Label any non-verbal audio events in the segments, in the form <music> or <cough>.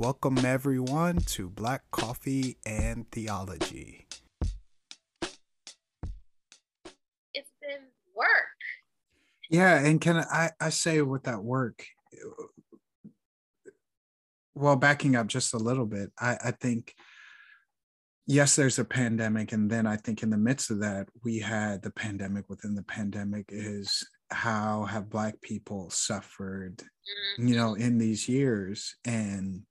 Welcome, everyone, to Black Coffee and Theology. It's been work. Yeah, and can I, I say with that work, well, backing up just a little bit, I, I think, yes, there's a pandemic. And then I think in the midst of that, we had the pandemic within the pandemic is how have Black people suffered, mm-hmm. you know, in these years. And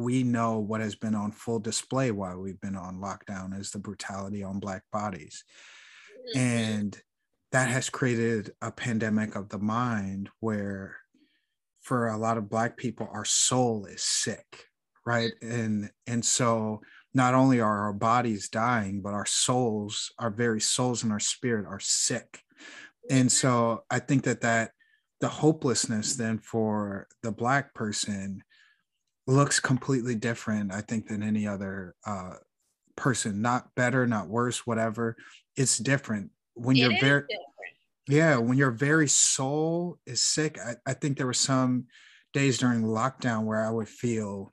we know what has been on full display while we've been on lockdown is the brutality on Black bodies. Mm-hmm. And that has created a pandemic of the mind where for a lot of black people our soul is sick right and and so not only are our bodies dying but our souls our very souls and our spirit are sick and so i think that that the hopelessness then for the black person looks completely different i think than any other uh, person. Not better not worse whatever. It's different. When it you're very different. yeah when your very soul is sick I, I think there were some days during lockdown where i would feel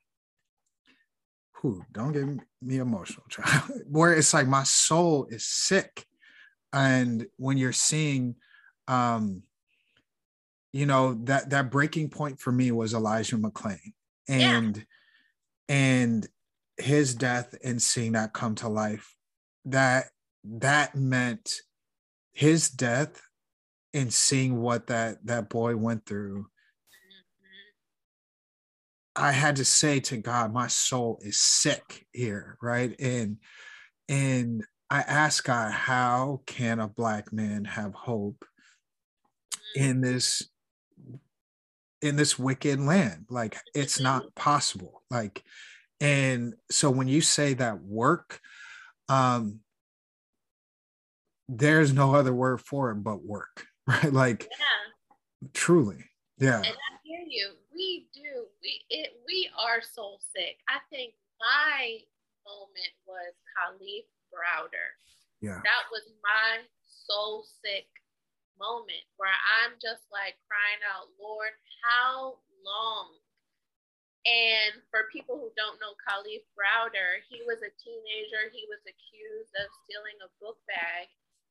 who don't get me emotional <laughs> child where it's like my soul is sick. And when you're seeing um you know that that breaking point for me was elijah mcclain and yeah. and his death and seeing that come to life that that meant his death and seeing what that that boy went through. Mm-hmm. I had to say to god my soul is sick here right? And and i asked god how can a black man have hope in this in this wicked land like it's not possible like and so when you say that work um there's no other word for it but work <laughs> right? Like, yeah. truly, yeah. And I hear you. We do. We it. We are soul sick. I think my moment was Kalief Browder. Yeah. That was my soul sick moment where I'm just like crying out, Lord, how long? And for people who don't know Kalief Browder, he was a teenager. He was accused of stealing a book bag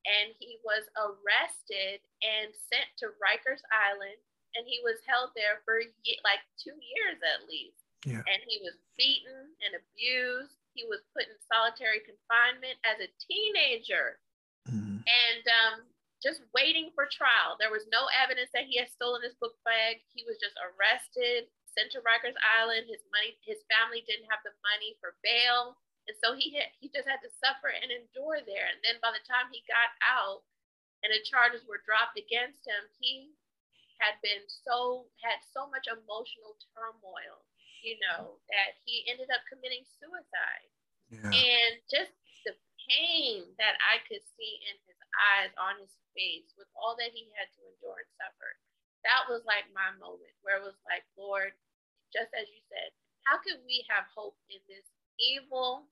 and he was arrested and sent to Rikers Island, and he was held there for like two years at least. Yeah. And he was beaten and abused. He was put in solitary confinement as a teenager, mm-hmm. and um, just waiting for trial. There was no evidence that he had stolen his book bag. He was just arrested, sent to Rikers Island. His money, his family didn't have the money for bail. And so he had, he just had to suffer and endure there. And then by the time he got out and the charges were dropped against him, he had been so had so much emotional turmoil, you know, that he ended up committing suicide. Yeah. And just the pain that I could see in his eyes, on his face, with all that he had to endure and suffer. That was like my moment where it was like, Lord, just as you said, how can we have hope in this evil,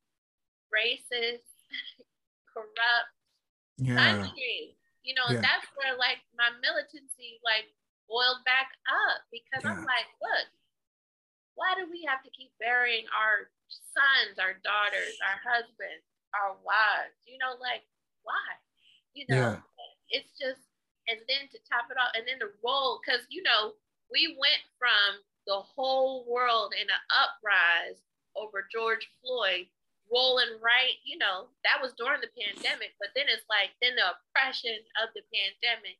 racist, <laughs> corrupt yeah. country. You know, yeah. that's where like my militancy like boiled back up because yeah. I'm like, look, why do we have to keep burying our sons, our daughters, our husbands, our wives? You know, like why? You know, it's just and then to top it off, and then the role, because you know, we went from the whole world in an uprise over George Floyd rolling right, you know, that was during the pandemic, but then it's like then the oppression of the pandemic.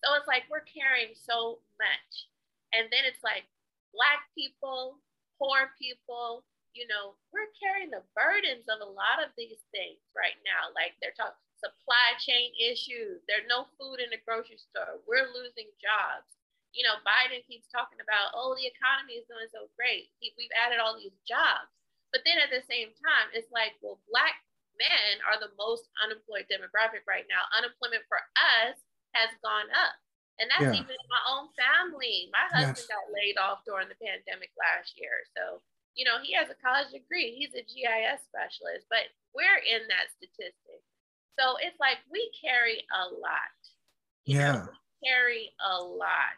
So it's like we're carrying so much. And then it's like black people, poor people, you know, we're carrying the burdens of a lot of these things right now. Like they're talking supply chain issues. There's no food in the grocery store. We're losing jobs. You know, Biden keeps talking about, oh, the economy is doing so great. We've added all these jobs. But then at the same time, it's like, well, black men are the most unemployed demographic right now. Unemployment for us has gone up. And that's yeah. even in my own family. My husband yes. got laid off during the pandemic last year. So, you know, he has a college degree. He's a GIS specialist, but we're in that statistic. So it's like we carry a lot. You yeah. Know, carry a lot.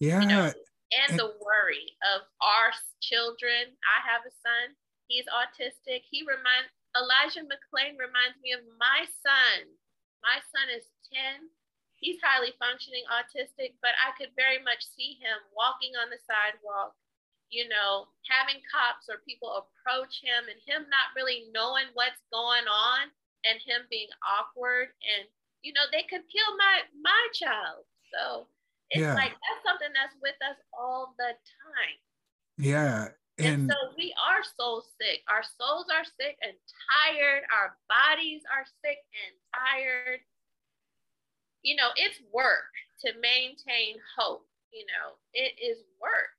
Yeah. You know, and, and the worry of our children. I have a son, he's autistic. He reminds Elijah McClain reminds me of my son. My son is 10. He's highly functioning autistic, but I could very much see him walking on the sidewalk, you know, having cops or people approach him and him not really knowing what's going on and him being awkward and you know they could kill my my child. So it's yeah. like that's something that's with us all the time. Yeah and, and so we are so sick. Our souls are sick and tired. Our bodies are sick and tired. You know it's work to maintain hope you know. It is work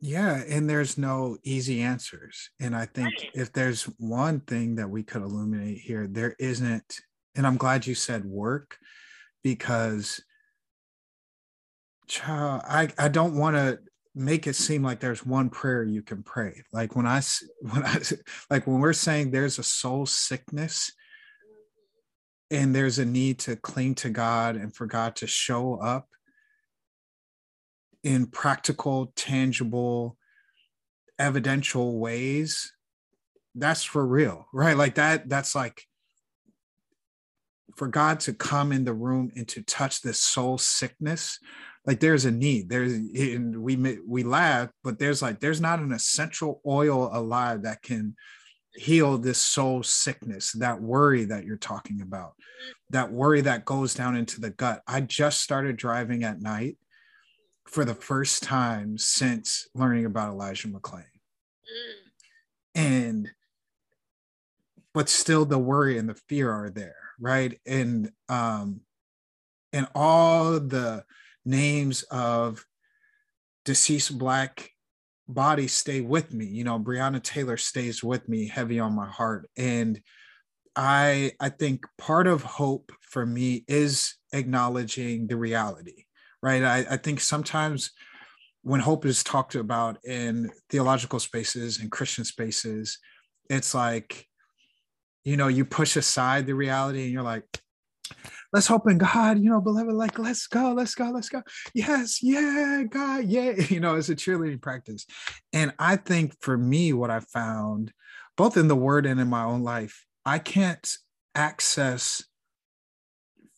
yeah, and there's no easy answers. And I think right. if there's one thing that we could illuminate here, there isn't, and I'm glad you said work because child, I, I don't want to make it seem like there's one prayer you can pray. Like when I <laughs> when I like when we're saying there's a soul sickness and there's a need to cling to God and for God to show up in practical, tangible, evidential ways, that's for real, right? Like that, that's like for God to come in the room and to touch this soul sickness, like there's a need. There's and we we laugh, but there's like there's not an essential oil alive that can heal this soul sickness, that worry that you're talking about, that worry that goes down into the gut. I just started driving at night for the first time since learning about Elijah McClain. Mm. And but still the worry and the fear are there, right? And um and all the names of deceased black bodies stay with me. You know, Breonna Taylor stays with me heavy on my heart. And I I think part of hope for me is acknowledging the reality right? I, I think sometimes when hope is talked about in theological spaces and Christian spaces, it's like, you know, you push aside the reality and you're like, let's hope in God, you know, beloved, like, let's go, let's go, let's go. Yes, yeah, God, yeah. <laughs> You know, it's a cheerleading practice. And I think for me, what I found, both in the word and in my own life, I can't access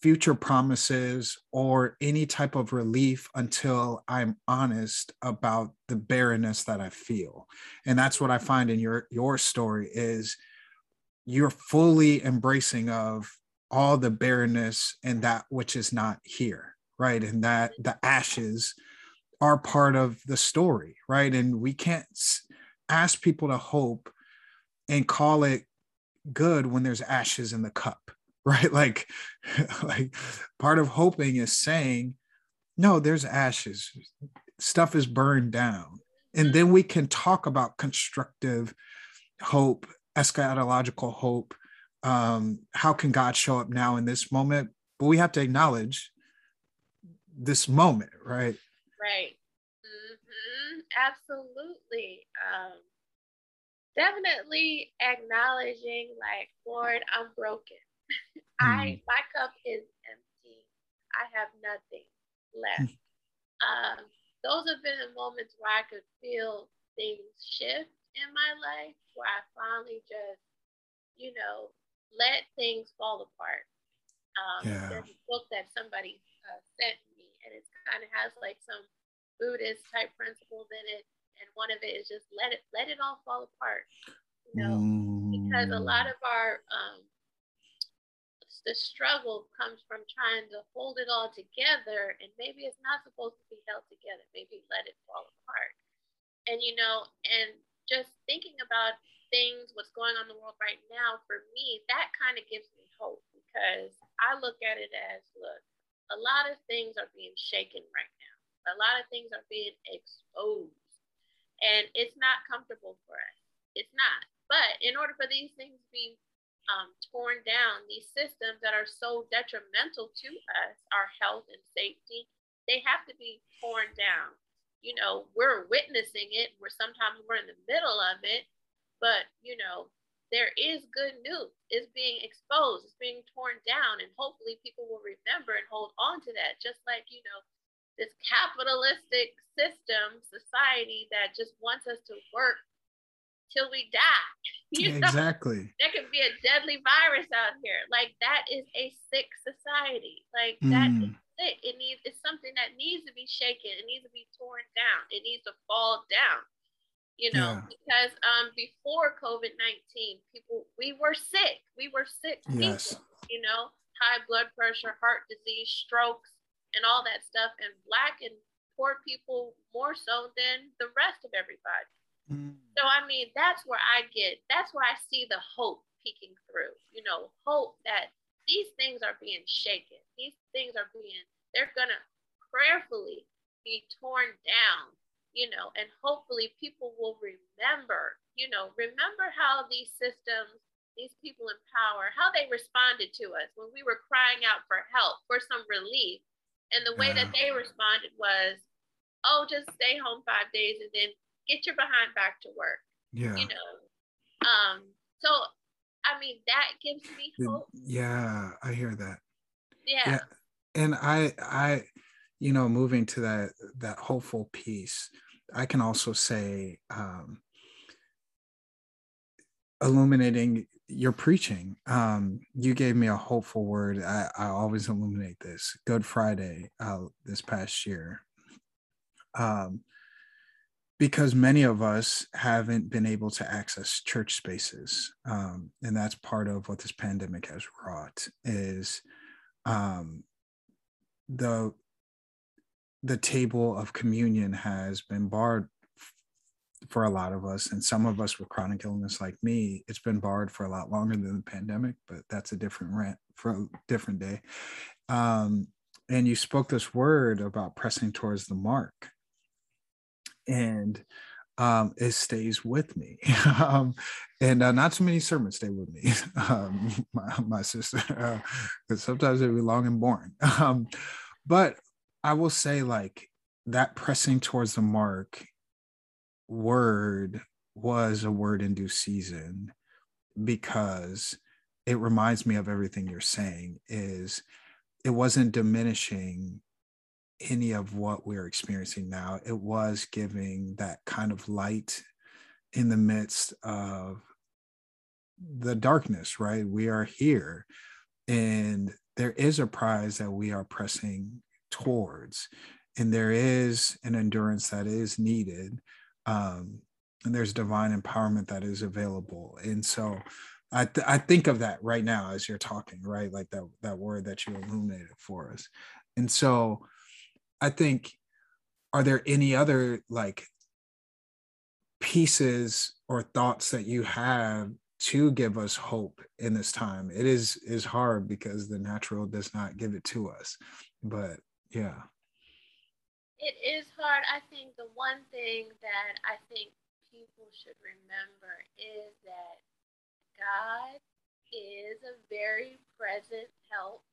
future promises or any type of relief until I'm honest about the barrenness that I feel. And that's what I find in your your story is you're fully embracing of all the barrenness and that which is not here, right? And that the ashes are part of the story, right? And we can't ask people to hope and call it good when there's ashes in the cup right? <laughs> Like like part of hoping is saying no there's ashes. Stuff is burned down. And then we can talk about constructive hope eschatological hope um, how can god show up now in this moment? But we have to acknowledge this moment right? Right. Mm-hmm. absolutely. Um, definitely acknowledging like lord i'm broken I hmm. my cup is empty. I have nothing left. <laughs> Um, those have been the moments where I could feel things shift in my life, where I finally just, you know, let things fall apart. Um, yeah. There's a book that somebody uh, sent me, and it kind of has like some Buddhist type principles in it, and one of it is just let it let it all fall apart. You know, mm. because a lot of our um, the struggle comes from trying to hold it all together and maybe it's not supposed to be held together maybe let it fall apart. And you know and just thinking about things what's going on in the world right now for me that kind of gives me hope because i look at it as look a lot of things are being shaken right now. A lot of things are being exposed and it's not comfortable for us. It's not. But in order for these things to be um, torn down, these systems that are so detrimental to us, our health and safety, they have to be torn down. You know, we're witnessing it. We're sometimes we're in the middle of it, but you know, there is good news. It's being exposed. It's being torn down, and hopefully, people will remember and hold on to that. Just like you know, this capitalistic system society that just wants us to work till we die. <laughs> You know? Exactly. There can be a deadly virus out here. Like that is a sick society. Like that mm. is sick. It needs it's something that needs to be shaken. It needs to be torn down. It needs to fall down. You know, yeah. because um before COVID nineteen, people we were sick. We were sick people, yes. you know, high blood pressure, heart disease, strokes, and all that stuff. And black and poor people more so than the rest of everybody. So I mean, that's where I get. That's where I see the hope peeking through. You know, hope that these things are being shaken. These things are being. They're gonna prayerfully be torn down. You know, and hopefully people will remember. You know, remember how these systems, these people in power, how they responded to us when we were crying out for help, for some relief, and the way that they responded was, "Oh, just stay home five days and then get your behind back to work. Yeah. You know. Um, so I mean that gives me hope. Yeah, I hear that. Yeah. yeah. And I I you know, moving to that that hopeful piece, I can also say um illuminating your preaching. Um, you gave me a hopeful word. I, I always illuminate this. Good Friday uh, this past year. Um, because many of us haven't been able to access church spaces um, and that's part of what this pandemic has wrought is um, the the table of communion has been barred for a lot of us and some of us with chronic illness like me it's been barred for a lot longer than the pandemic but that's a different rant for a different day. Um, and you spoke this word about pressing towards the mark and um, it stays with me. <laughs> um, and uh, not too many sermons stay with me, <laughs> um, my, my, sister, because uh, sometimes they be long and boring. <laughs> Um, but I will say, like, that pressing towards the mark word was a word in due season because it reminds me of everything you're saying is it wasn't diminishing any of what we're experiencing now. It was giving that kind of light in the midst of the darkness, right? We are here and there is a prize that we are pressing towards, and there is an endurance that is needed. Um, and there's divine empowerment that is available. And so I, th- I think of that right now as you're talking, right? Like that, that word that you illuminated for us. And so I think, are there any other like pieces or thoughts that you have to give us hope in this time? It is is hard because the natural does not give it to us, but yeah. It is hard. I think the one thing that I think people should remember is that God is a very present help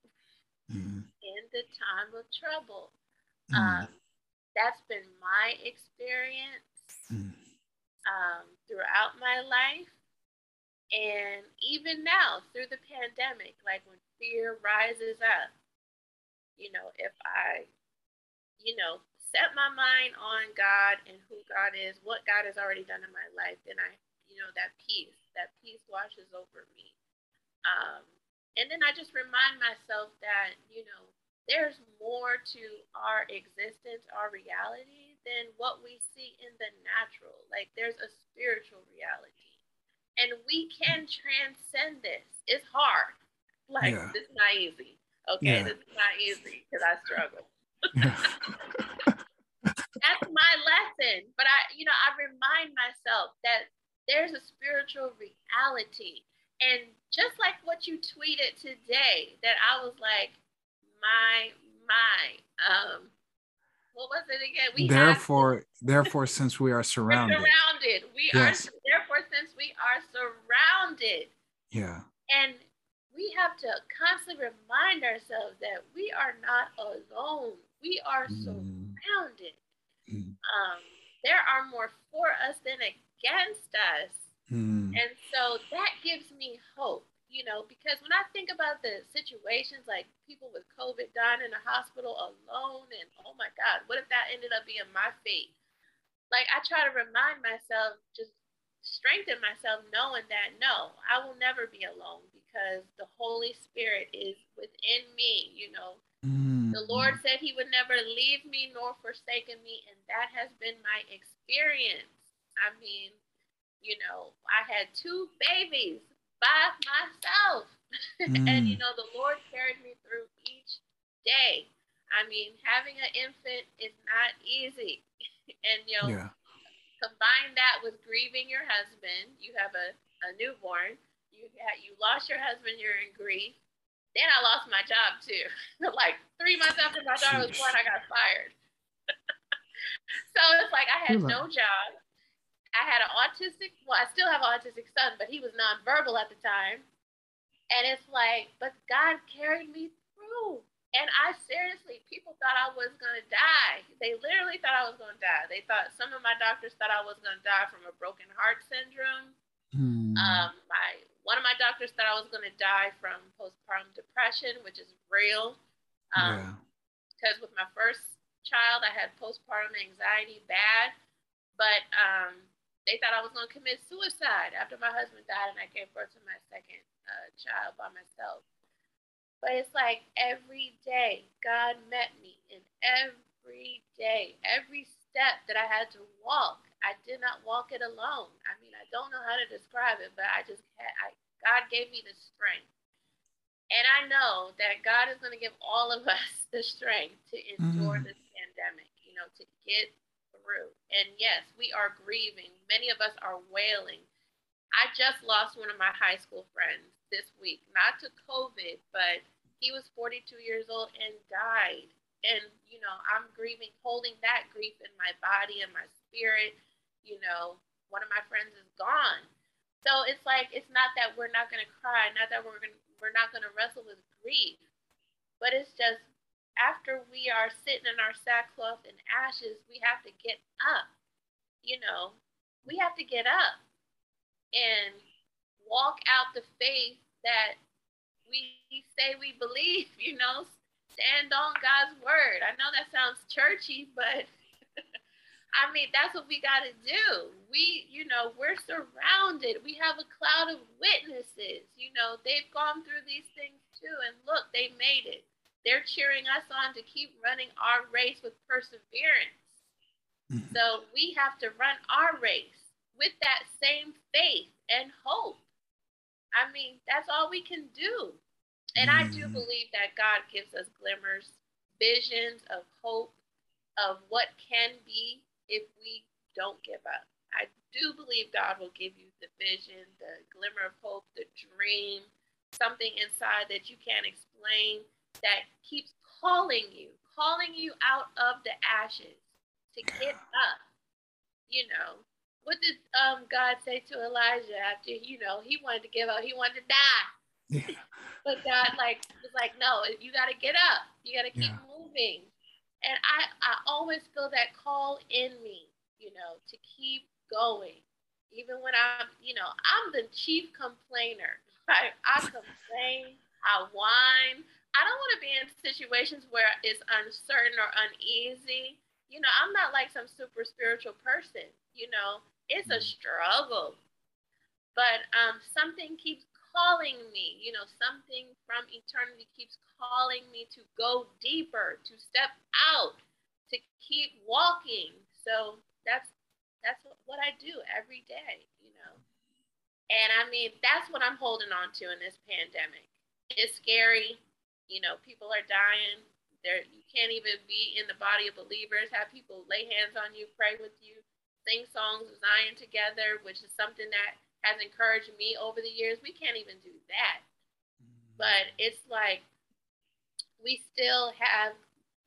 mm-hmm. in the time of trouble. Mm. Um, that's been my experience mm. um, throughout my life. And even now, through the pandemic, like when fear rises up, you know, if I, you know, set my mind on God and who God is, what God has already done in my life, then I, you know, that peace, that peace washes over me. Um, and then I just remind myself that, you know, there's more to our existence, our reality, than what we see in the natural. Like there's a spiritual reality. And we can transcend this. It's hard. Like yeah. this is not easy. Okay, yeah. this is not easy because I struggle. <laughs> <laughs> That's my lesson. But I, you know, I remind myself that there's a spiritual reality. And just like what you tweeted today, that I was like, my my um what was it again? We therefore, have, therefore, since we are surrounded, surrounded, we yes. are therefore since we are surrounded. Yeah. And we have to constantly remind ourselves that we are not alone. We are mm. surrounded. Mm. Um, there are more for us than against us. Mm. And so that gives me hope. You know, because when I think about the situations like people with COVID dying in the hospital alone, and oh my God, what if that ended up being my fate? Like, I try to remind myself, just strengthen myself, knowing that no, I will never be alone because the Holy Spirit is within me, you know. Mm. The Lord said He would never leave me nor forsaken me, and that has been my experience. I mean, you know, I had two babies by myself. <laughs> Mm. and you know, the Lord carried me through each day. I mean, having an infant is not easy. <laughs> and you know, yeah. combine that with grieving your husband, you have a, a newborn, you had you lost your husband, you're in grief. Then I lost my job too. <laughs> like three months after my daughter was born, I got fired. so it's like I had no job. I had an autistic, well, I still have an autistic son, but he was nonverbal at the time. And it's like, but God carried me through. And I seriously, people thought I was going to die. They literally thought I was going to die. They thought, some of my doctors thought I was going to die from a broken heart syndrome. Hmm. Um, my one of my doctors thought I was going to die from postpartum depression, which is real. Um, yeah. Because with my first child, I had postpartum anxiety bad, but um, they thought I was going to commit suicide after my husband died and I gave birth to my second uh, child by myself. But it's like every day, God met me in every day, every step that I had to walk. I did not walk it alone. I mean, I don't know how to describe it, but I just had, I, God gave me the strength. And I know that God is going to give all of <laughs> us the strength to endure mm. this pandemic, you know, to get through. And yes, we are grieving. Many of us are wailing. I just lost one of my high school friends this week, not to COVID, but he was 42 years old and died. And, you know, I'm grieving, holding that grief in my body and my spirit. You know, one of my friends is gone. So it's like, it's not that we're not going to cry, not that we're going to, we're not going to wrestle with grief, but it's just after we are sitting in our sackcloth and ashes, we have to get up. You know, we have to get up and walk out the faith that we say we believe, <laughs> you know, stand on God's word. I know that sounds churchy, but <laughs> I mean, that's what we got to do. We, you know, we're surrounded. We have a cloud of witnesses. You know, they've gone through these things too. And look, they made it. They're cheering us on to keep running our race with perseverance. Mm-hmm. So we have to run our race with that same faith and hope. I mean, that's all we can do. And mm-hmm. I do mm-hmm. believe that God gives us glimmers, visions of hope, of what can be if we don't give up. I do believe God will give you the vision, the glimmer of hope, the dream, something inside that you can't explain that keeps calling you, calling you out of the ashes to get up. You know, what did um, God say to Elijah after, you know, he wanted to give up, he wanted to die. Yeah. <laughs> but God like was like, no, you got to get up. You got to keep yeah. moving. And I, I always feel that call in me, you know, to keep going. Even when I'm, you know, I'm the chief complainer. <laughs> I, I complain, I whine, I don't want to be in situations where it's uncertain or uneasy. You know, I'm not like some super spiritual person. You know, it's a mm-hmm. struggle. But um, something keeps calling me, you know, something from eternity keeps calling me to go deeper, to step out, to keep walking. So that's that's what I do every day, you know. And I mean, that's what I'm holding on to in this pandemic. It's scary you know, people are dying. There, you can't even be in the body of believers. Have people lay hands on you, pray with you, sing songs of Zion together, which is something that has encouraged me over the years. We can't even do that. But it's like we still have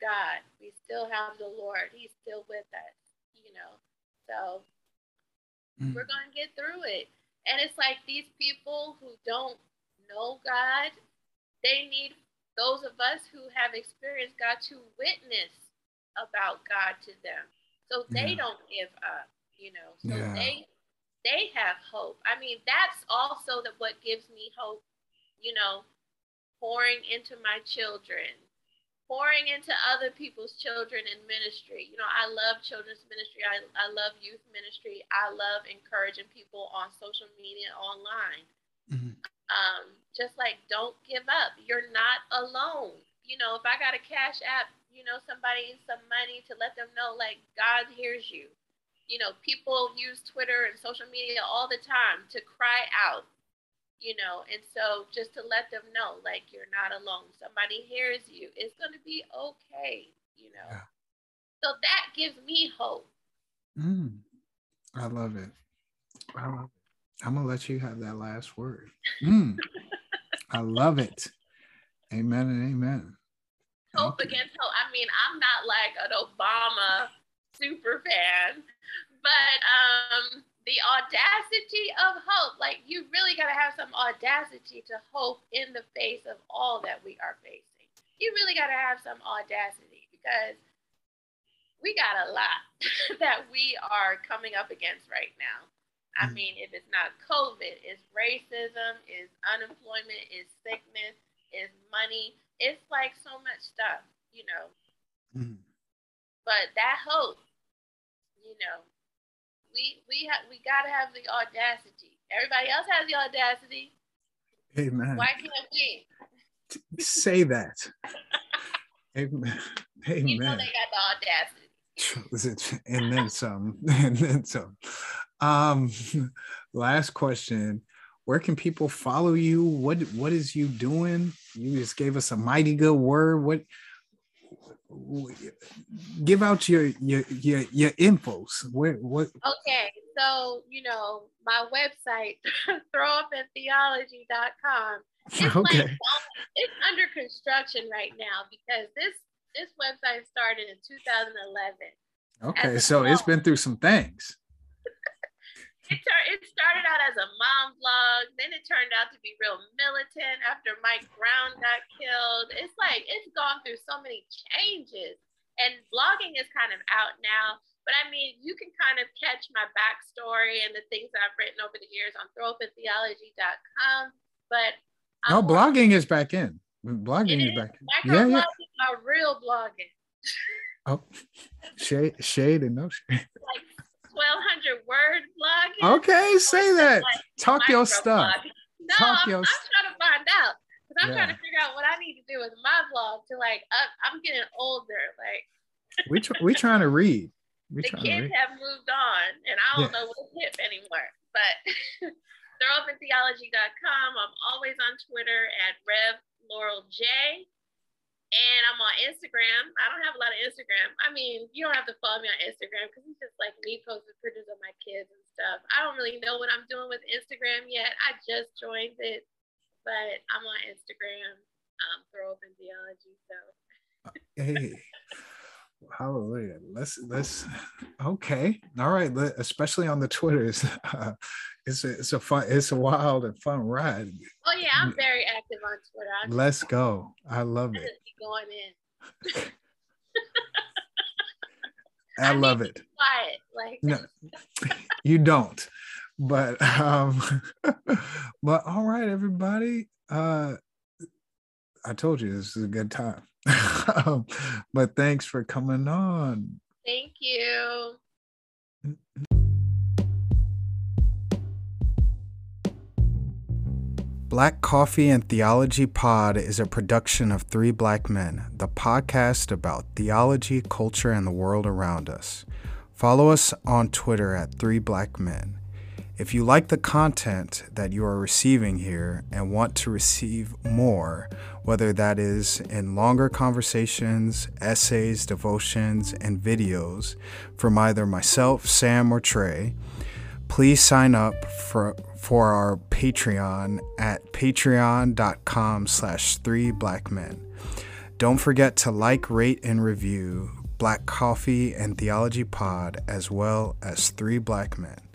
God. We still have the Lord. He's still with us, you know. So mm. we're going to get through it. And it's like these people who don't know God, they need those of us who have experienced God to witness about God to them. So they yeah. don't give up, you know. So yeah. they they have hope. I mean, that's also that what gives me hope you know, pouring into my children, pouring into other people's children in ministry. You know, I love children's ministry. I, I love youth ministry. I love encouraging people on social media, online. Mm-hmm. Um, just like, don't give up. You're not alone. You know, if I got a cash app, you know, somebody some money to let them know, like, God hears you. You know, people use Twitter and social media all the time to cry out you know and so just to let them know like you're not alone somebody hears you it's going to be okay you know yeah. so that gives me hope mm, i love it i love it i'm gonna let you have that last word mm, <laughs> i love it amen and amen hope against hope i mean i'm not like an obama super fan but um the audacity of hope. Like you really got to have some audacity to hope in the face of all that we are facing. You really got to have some audacity because we got a lot <laughs> that we are coming up against right now. I mm. mean, if it's not COVID, it's racism, it's unemployment, it's sickness, it's money. It's like so much stuff, you know. Mm. But that hope, you know, we we have we gotta have the audacity. Everybody else has the audacity. Amen. Why can't we? Say that. Amen. Amen. You know they got the audacity. <laughs> and then some. <laughs> And then some. Um, <laughs> last question. Where can people follow you? What what is you doing? You just gave us a mighty good word. What give out your your your, your infos. Where what? Okay, so you know my website, <laughs> throwupintheology.com. <laughs> It's okay. Like, it's under construction right now because this this website started in 2011. Okay, so it's been through some things it, tur- it started out as a mom vlog, then it turned out to be real militant after Mike Brown got killed. It's like it's gone through so many changes. And blogging is kind of out now. But I mean, you can kind of catch my backstory and the things that I've written over the years on throwupintheology.com. But no, blogging is back in. Blogging is, is back in. Yeah, yeah. My real blogging. oh, <laughs> shade, shade, and no shade. Like 1200 word blog. Okay, say that. Like Talk your stuff. No, Talk I'm, your... I'm trying to find out because I'm yeah. trying to figure out what I need to do with my blog to like. Uh, I'm getting older. Like <laughs> we tr- we trying to read. We the kids have moved on, and I don't yeah. know what's hip anymore. But <laughs> throwupintheology.com. I'm always on Twitter at Rev Laurel J. And I'm on Instagram. I don't have a lot of Instagram. I mean, you don't have to follow me on Instagram because it's just like me posting pictures of my kids and stuff. I don't really know what I'm doing with Instagram yet. I just joined it, but I'm on Instagram. Um, throw up in theology. So. hey. Hallelujah. Let's let's okay. All right. Especially on the Twitters, uh, <laughs> it's a it's a fun it's a wild and fun ride. Oh yeah, I'm very active on Twitter. I'm let's go. I love it. Going in. <laughs> I, I love it. Quiet, like no, <laughs> you don't. But um, but all right, everybody. Uh, I told you this is a good time. <laughs> but thanks for coming on. Thank you. Black Coffee and Theology Pod is a production of Three Black Men, the podcast about theology, culture, and the world around us. Follow us on Twitter at Three Black Men. If you like the content that you are receiving here and want to receive more, whether that is in longer conversations, essays, devotions, and videos from either myself, Sam, or Trey, please sign up for, for our Patreon at patreon.com slash three black men. Don't forget to like, rate, and review Black Coffee and Theology Pod as well as Three Black Men.